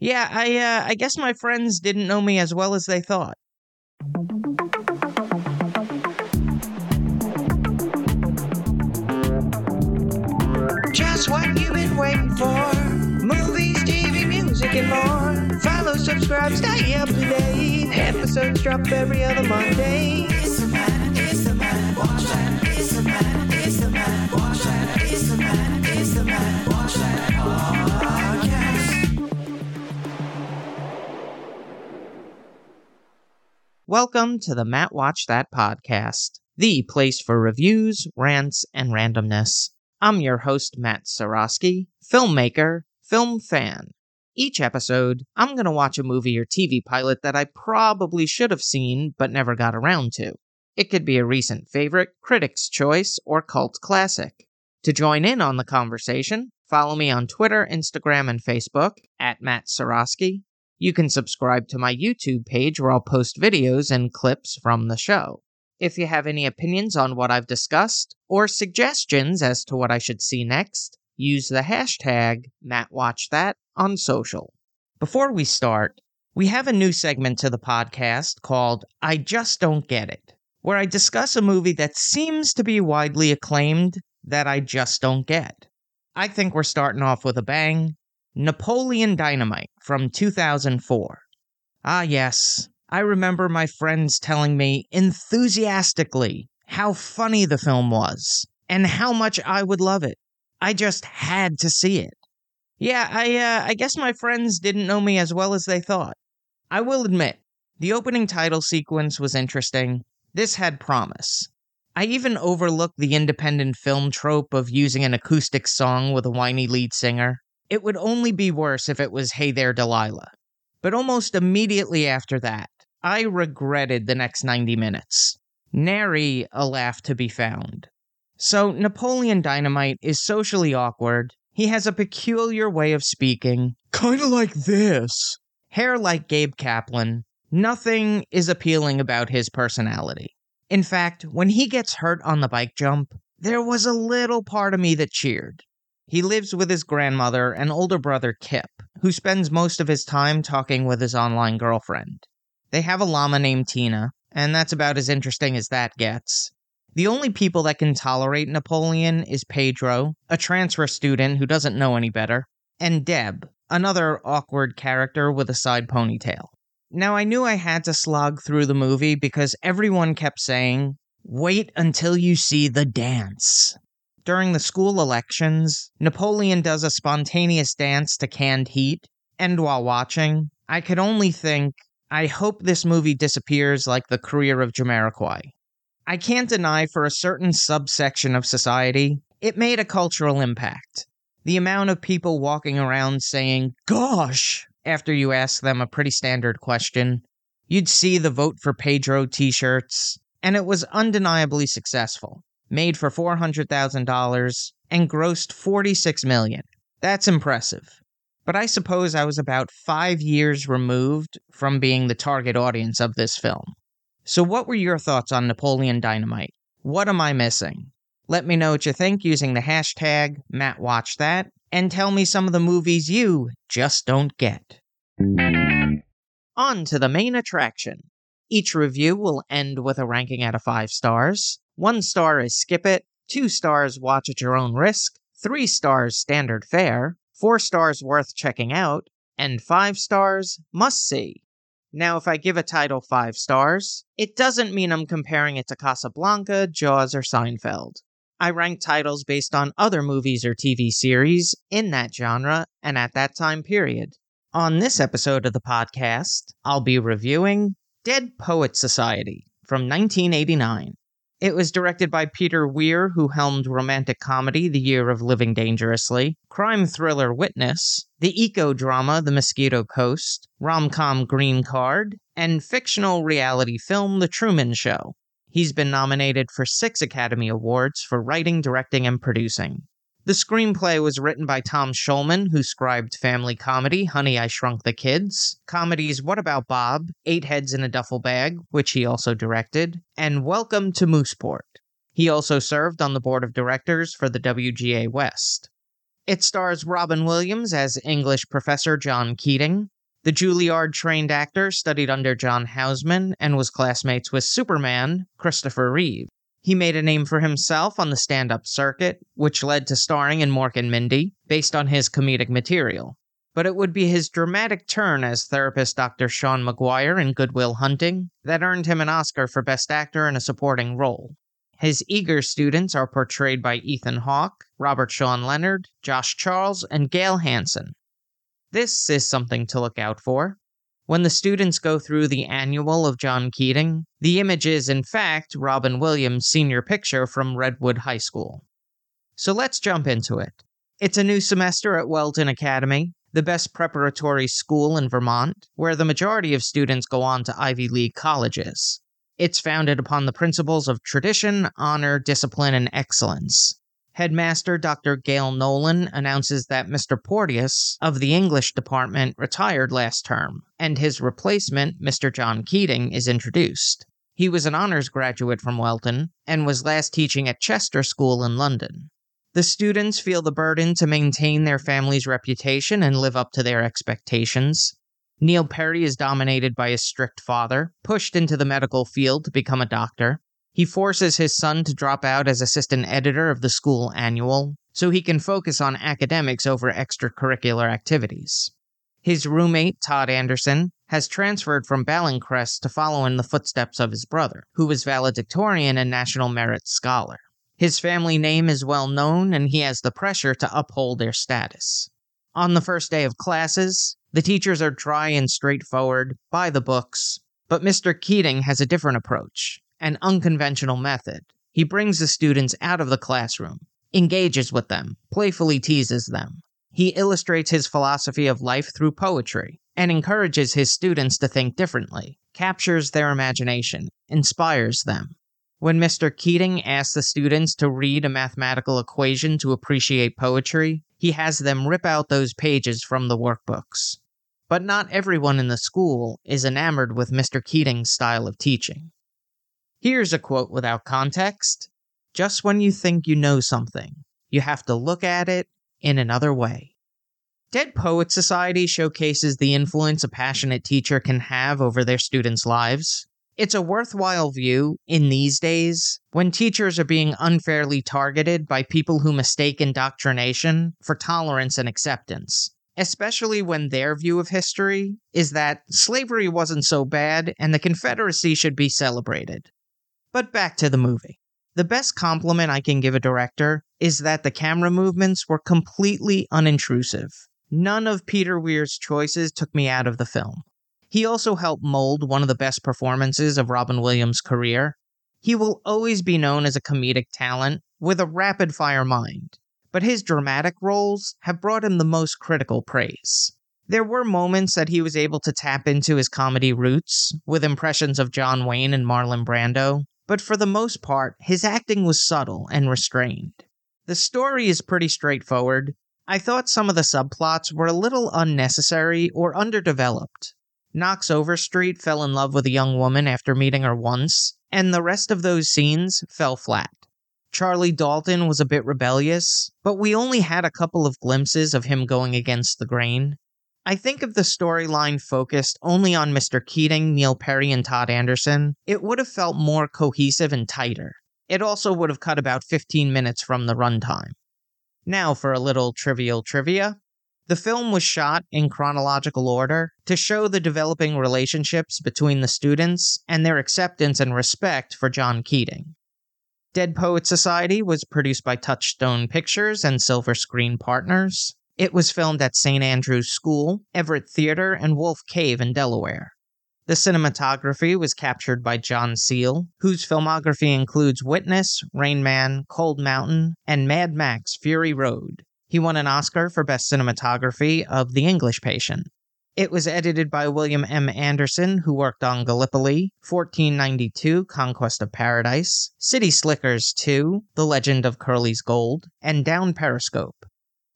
Yeah, I uh, I guess my friends didn't know me as well as they thought. Just what you've been waiting for. Movies, TV, music, and more. Follow, subscribe, stay up to date. Episodes drop every other Monday. Welcome to the Matt Watch That podcast, the place for reviews, rants, and randomness. I'm your host, Matt Seroski, filmmaker, film fan. Each episode, I'm going to watch a movie or TV pilot that I probably should have seen but never got around to. It could be a recent favorite, critic's choice, or cult classic. To join in on the conversation, follow me on Twitter, Instagram, and Facebook at Matt Seroski. You can subscribe to my YouTube page where I'll post videos and clips from the show. If you have any opinions on what I've discussed or suggestions as to what I should see next, use the hashtag MattWatchThat on social. Before we start, we have a new segment to the podcast called I Just Don't Get It, where I discuss a movie that seems to be widely acclaimed that I just don't get. I think we're starting off with a bang. Napoleon Dynamite from 2004. Ah, yes, I remember my friends telling me enthusiastically how funny the film was and how much I would love it. I just had to see it. Yeah, I uh, I guess my friends didn't know me as well as they thought. I will admit, the opening title sequence was interesting. This had promise. I even overlooked the independent film trope of using an acoustic song with a whiny lead singer. It would only be worse if it was Hey There Delilah. But almost immediately after that, I regretted the next 90 minutes. Nary a laugh to be found. So, Napoleon Dynamite is socially awkward. He has a peculiar way of speaking, kinda like this. Hair like Gabe Kaplan. Nothing is appealing about his personality. In fact, when he gets hurt on the bike jump, there was a little part of me that cheered. He lives with his grandmother and older brother Kip, who spends most of his time talking with his online girlfriend. They have a llama named Tina, and that's about as interesting as that gets. The only people that can tolerate Napoleon is Pedro, a transfer student who doesn't know any better, and Deb, another awkward character with a side ponytail. Now, I knew I had to slog through the movie because everyone kept saying, wait until you see the dance. During the school elections, Napoleon does a spontaneous dance to canned heat, and while watching, I could only think, I hope this movie disappears like the career of Jamiroquai. I can't deny for a certain subsection of society, it made a cultural impact. The amount of people walking around saying, gosh, after you ask them a pretty standard question. You'd see the Vote for Pedro t shirts, and it was undeniably successful. Made for $400,000 and grossed 46 million. That's impressive. But I suppose I was about five years removed from being the target audience of this film. So, what were your thoughts on Napoleon Dynamite? What am I missing? Let me know what you think using the hashtag MattWatchThat, and tell me some of the movies you just don't get. On to the main attraction. Each review will end with a ranking out of five stars. One star is skip it, two stars watch at your own risk, three stars standard fare, four stars worth checking out, and five stars must see. Now, if I give a title five stars, it doesn't mean I'm comparing it to Casablanca, Jaws, or Seinfeld. I rank titles based on other movies or TV series in that genre and at that time period. On this episode of the podcast, I'll be reviewing Dead Poet Society from 1989. It was directed by Peter Weir, who helmed romantic comedy The Year of Living Dangerously, crime thriller Witness, the eco drama The Mosquito Coast, rom com Green Card, and fictional reality film The Truman Show. He's been nominated for six Academy Awards for writing, directing, and producing. The screenplay was written by Tom Schulman, who scribed family comedy Honey, I Shrunk the Kids, comedies What About Bob, Eight Heads in a Duffel Bag, which he also directed, and Welcome to Mooseport. He also served on the board of directors for the WGA West. It stars Robin Williams as English professor John Keating. The Juilliard trained actor studied under John Houseman and was classmates with Superman, Christopher Reeve. He made a name for himself on the stand up circuit, which led to starring in Mork and Mindy, based on his comedic material. But it would be his dramatic turn as therapist Dr. Sean Maguire in Good Will Hunting that earned him an Oscar for Best Actor in a Supporting Role. His eager students are portrayed by Ethan Hawke, Robert Sean Leonard, Josh Charles, and Gale Hansen. This is something to look out for. When the students go through the annual of John Keating, the image is, in fact, Robin Williams' senior picture from Redwood High School. So let's jump into it. It's a new semester at Welton Academy, the best preparatory school in Vermont, where the majority of students go on to Ivy League colleges. It's founded upon the principles of tradition, honor, discipline, and excellence. Headmaster Dr. Gale Nolan announces that Mr. Porteous of the English department retired last term, and his replacement, Mr. John Keating, is introduced. He was an honors graduate from Welton and was last teaching at Chester School in London. The students feel the burden to maintain their family's reputation and live up to their expectations. Neil Perry is dominated by his strict father, pushed into the medical field to become a doctor. He forces his son to drop out as assistant editor of the school annual so he can focus on academics over extracurricular activities. His roommate, Todd Anderson, has transferred from Balincrest to follow in the footsteps of his brother, who was valedictorian and National Merit Scholar. His family name is well known, and he has the pressure to uphold their status. On the first day of classes, the teachers are dry and straightforward, by the books, but Mr. Keating has a different approach an unconventional method. He brings the students out of the classroom, engages with them, playfully teases them. He illustrates his philosophy of life through poetry and encourages his students to think differently, captures their imagination, inspires them. When Mr. Keating asks the students to read a mathematical equation to appreciate poetry, he has them rip out those pages from the workbooks. But not everyone in the school is enamored with Mr. Keating's style of teaching. Here's a quote without context Just when you think you know something, you have to look at it in another way. Dead Poet Society showcases the influence a passionate teacher can have over their students' lives. It's a worthwhile view in these days when teachers are being unfairly targeted by people who mistake indoctrination for tolerance and acceptance, especially when their view of history is that slavery wasn't so bad and the Confederacy should be celebrated. But back to the movie. The best compliment I can give a director is that the camera movements were completely unintrusive. None of Peter Weir's choices took me out of the film. He also helped mold one of the best performances of Robin Williams' career. He will always be known as a comedic talent with a rapid fire mind, but his dramatic roles have brought him the most critical praise. There were moments that he was able to tap into his comedy roots with impressions of John Wayne and Marlon Brando, but for the most part, his acting was subtle and restrained. The story is pretty straightforward. I thought some of the subplots were a little unnecessary or underdeveloped. Knox Overstreet fell in love with a young woman after meeting her once, and the rest of those scenes fell flat. Charlie Dalton was a bit rebellious, but we only had a couple of glimpses of him going against the grain. I think if the storyline focused only on Mr. Keating, Neil Perry, and Todd Anderson, it would have felt more cohesive and tighter. It also would have cut about 15 minutes from the runtime. Now for a little trivial trivia. The film was shot in chronological order to show the developing relationships between the students and their acceptance and respect for John Keating. Dead Poet Society was produced by Touchstone Pictures and Silver Screen Partners. It was filmed at St. Andrew's School, Everett Theater, and Wolf Cave in Delaware. The cinematography was captured by John Seale, whose filmography includes Witness, Rain Man, Cold Mountain, and Mad Max Fury Road. He won an Oscar for Best Cinematography of The English Patient. It was edited by William M. Anderson, who worked on Gallipoli, 1492, Conquest of Paradise, City Slickers 2, The Legend of Curly's Gold, and Down Periscope.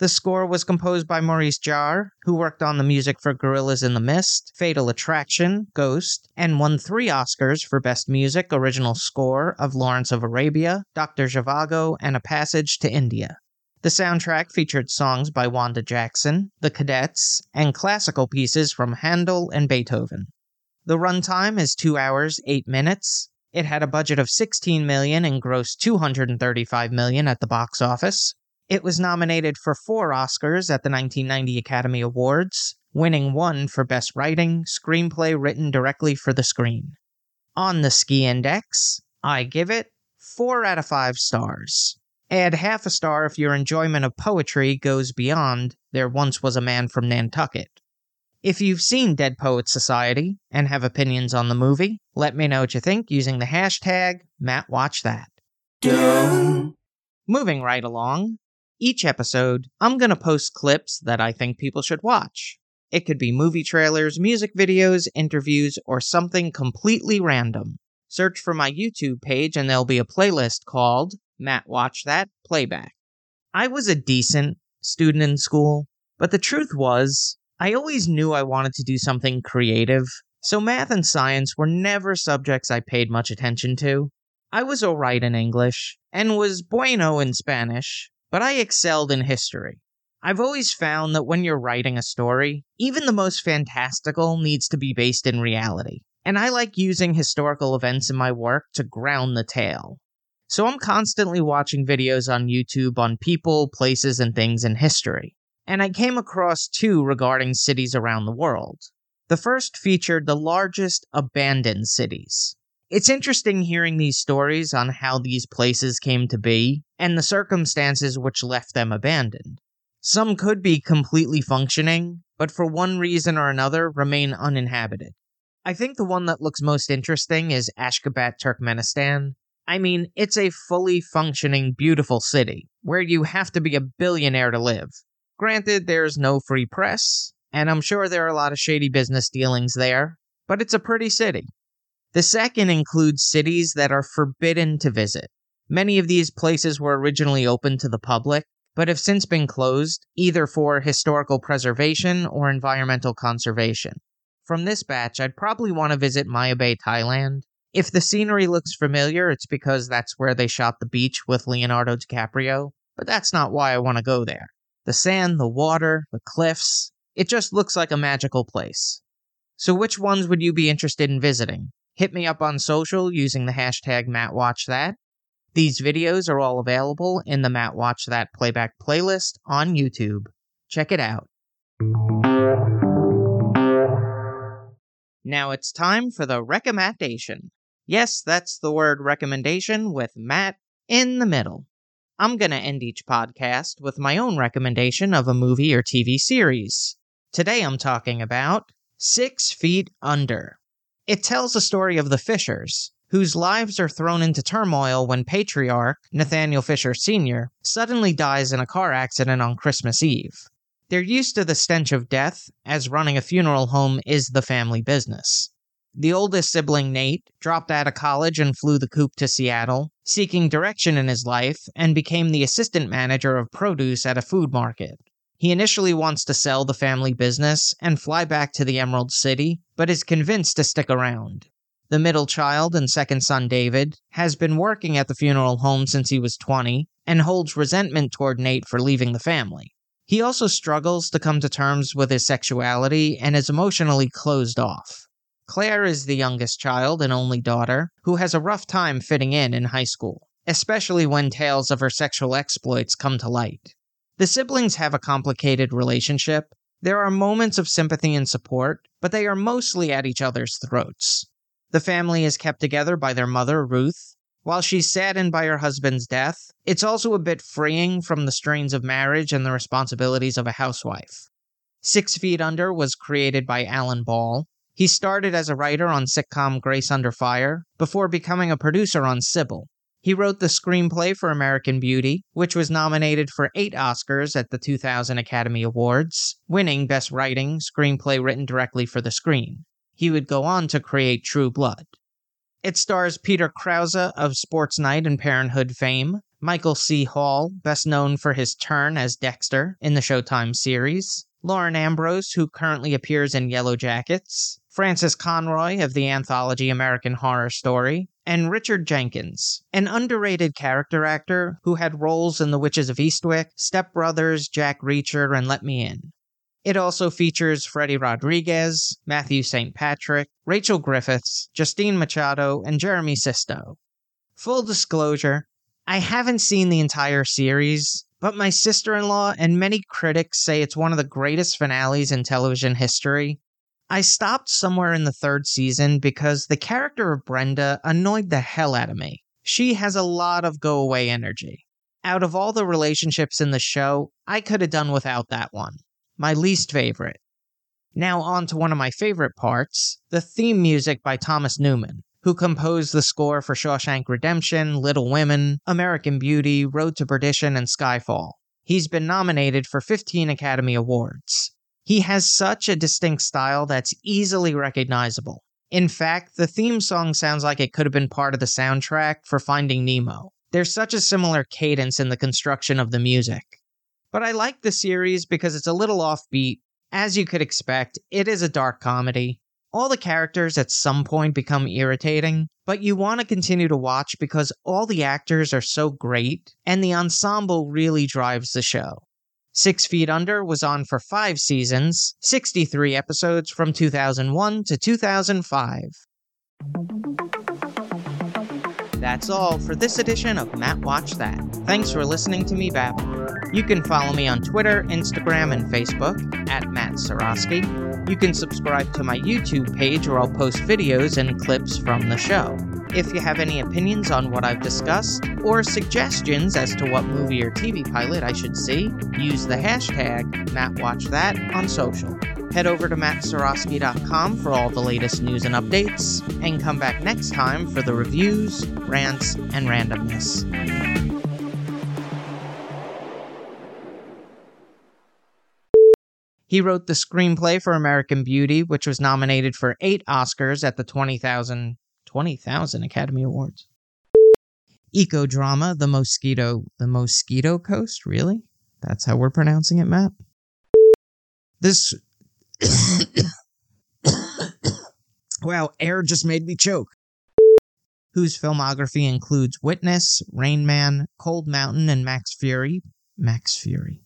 The score was composed by Maurice Jarre, who worked on the music for Gorillas in the Mist, Fatal Attraction, Ghost, and won three Oscars for Best Music Original Score of Lawrence of Arabia, Dr. Zhivago, and A Passage to India. The soundtrack featured songs by Wanda Jackson, The Cadets, and classical pieces from Handel and Beethoven. The runtime is 2 hours 8 minutes. It had a budget of 16 million and grossed 235 million at the box office. It was nominated for 4 Oscars at the 1990 Academy Awards, winning one for Best Writing, Screenplay written directly for the screen. On the Ski Index, I give it 4 out of 5 stars. Add half a star if your enjoyment of poetry goes beyond There Once Was a Man from Nantucket. If you've seen Dead Poets Society and have opinions on the movie, let me know what you think using the hashtag MattWatchThat. Moving right along, each episode, I'm going to post clips that I think people should watch. It could be movie trailers, music videos, interviews, or something completely random. Search for my YouTube page and there'll be a playlist called Matt Watch That Playback. I was a decent student in school, but the truth was, I always knew I wanted to do something creative, so math and science were never subjects I paid much attention to. I was alright in English, and was bueno in Spanish, but I excelled in history. I've always found that when you're writing a story, even the most fantastical needs to be based in reality. And I like using historical events in my work to ground the tale. So I'm constantly watching videos on YouTube on people, places, and things in history. And I came across two regarding cities around the world. The first featured the largest abandoned cities. It's interesting hearing these stories on how these places came to be and the circumstances which left them abandoned. Some could be completely functioning, but for one reason or another remain uninhabited. I think the one that looks most interesting is Ashgabat, Turkmenistan, I mean, it's a fully functioning, beautiful city where you have to be a billionaire to live. Granted, there's no free press, and I'm sure there are a lot of shady business dealings there, but it's a pretty city. The second includes cities that are forbidden to visit. Many of these places were originally open to the public, but have since been closed, either for historical preservation or environmental conservation. From this batch, I'd probably want to visit Maya Bay, Thailand, if the scenery looks familiar, it's because that's where they shot the beach with Leonardo DiCaprio, but that's not why I want to go there. The sand, the water, the cliffs, it just looks like a magical place. So, which ones would you be interested in visiting? Hit me up on social using the hashtag MattWatchThat. These videos are all available in the Matt Watch That playback playlist on YouTube. Check it out. Now it's time for the recommendation. Yes, that's the word recommendation with Matt in the middle. I'm going to end each podcast with my own recommendation of a movie or TV series. Today I'm talking about Six Feet Under. It tells the story of the Fishers, whose lives are thrown into turmoil when patriarch, Nathaniel Fisher Sr., suddenly dies in a car accident on Christmas Eve. They're used to the stench of death, as running a funeral home is the family business. The oldest sibling, Nate, dropped out of college and flew the coop to Seattle, seeking direction in his life, and became the assistant manager of produce at a food market. He initially wants to sell the family business and fly back to the Emerald City, but is convinced to stick around. The middle child and second son, David, has been working at the funeral home since he was 20 and holds resentment toward Nate for leaving the family. He also struggles to come to terms with his sexuality and is emotionally closed off. Claire is the youngest child and only daughter, who has a rough time fitting in in high school, especially when tales of her sexual exploits come to light. The siblings have a complicated relationship. There are moments of sympathy and support, but they are mostly at each other's throats. The family is kept together by their mother, Ruth. While she's saddened by her husband's death, it's also a bit freeing from the strains of marriage and the responsibilities of a housewife. Six Feet Under was created by Alan Ball, he started as a writer on sitcom Grace Under Fire before becoming a producer on Cybill. He wrote the screenplay for American Beauty, which was nominated for eight Oscars at the 2000 Academy Awards, winning Best Writing, Screenplay written directly for the screen. He would go on to create True Blood. It stars Peter Krause of Sports Night and Parenthood fame, Michael C. Hall, best known for his turn as Dexter in the Showtime series, Lauren Ambrose, who currently appears in Yellow Jackets, Frances Conroy of the anthology American Horror Story, and Richard Jenkins, an underrated character actor who had roles in The Witches of Eastwick, Step Brothers, Jack Reacher, and Let Me In. It also features Freddy Rodriguez, Matthew St. Patrick, Rachel Griffiths, Justina Machado, and Jeremy Sisto. Full disclosure, I haven't seen the entire series, but my sister in law and many critics say it's one of the greatest finales in television history, I stopped somewhere in the third season because the character of Brenda annoyed the hell out of me. She has a lot of go away energy. Out of all the relationships in the show, I could have done without that one. My least favorite. Now, on to one of my favorite parts the theme music by Thomas Newman, who composed the score for Shawshank Redemption, Little Women, American Beauty, Road to Perdition, and Skyfall. He's been nominated for 15 Academy Awards. He has such a distinct style that's easily recognizable. In fact, the theme song sounds like it could have been part of the soundtrack for Finding Nemo. There's such a similar cadence in the construction of the music. But I like the series because it's a little offbeat. As you could expect, it is a dark comedy. All the characters at some point become irritating, but you want to continue to watch because all the actors are so great, and the ensemble really drives the show. Six Feet Under was on for five seasons, 63 episodes from 2001 to 2005. That's all for this edition of Matt Watch That. Thanks for listening to me babble. You can follow me on Twitter, Instagram, and Facebook at Matt Seroski. You can subscribe to my YouTube page where I'll post videos and clips from the show. If you have any opinions on what I've discussed, or suggestions as to what movie or TV pilot I should see, use the hashtag MattWatchThat on social. Head over to mattseroski.com for all the latest news and updates, and come back next time for the reviews, rants, and randomness. He wrote the screenplay for American Beauty, which was nominated for eight Oscars at the 20,000 20,000 Academy Awards. Eco drama, The Mosquito, The Mosquito Coast, really? That's how we're pronouncing it, Matt? This. wow, air just made me choke. Whose filmography includes Witness, Rain Man, Cold Mountain, and Max Fury. Max Fury.